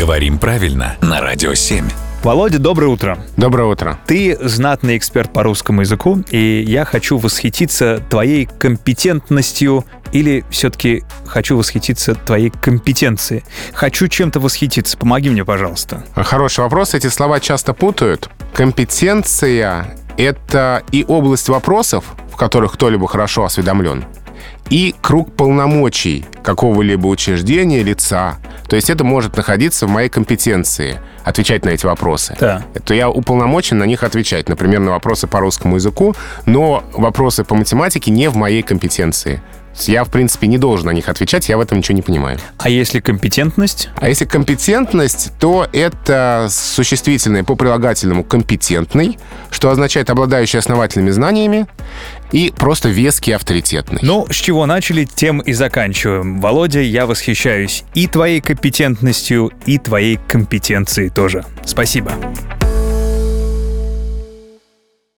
Говорим правильно на Радио 7. Володя, доброе утро. Доброе утро. Ты знатный эксперт по русскому языку, и я хочу восхититься твоей компетентностью или все-таки хочу восхититься твоей компетенцией? Хочу чем-то восхититься. Помоги мне, пожалуйста. Хороший вопрос. Эти слова часто путают. Компетенция — это и область вопросов, в которых кто-либо хорошо осведомлен, и круг полномочий какого-либо учреждения, лица. То есть это может находиться в моей компетенции отвечать на эти вопросы. Да. То я уполномочен на них отвечать. Например, на вопросы по русскому языку, но вопросы по математике не в моей компетенции. Я, в принципе, не должен на них отвечать, я в этом ничего не понимаю. А если компетентность? А если компетентность, то это существительное по прилагательному «компетентный», что означает «обладающий основательными знаниями», и просто веский, авторитетный. Ну, с чего начали, тем и заканчиваем. Володя, я восхищаюсь и твоей компетентностью, и твоей компетенцией тоже. Спасибо.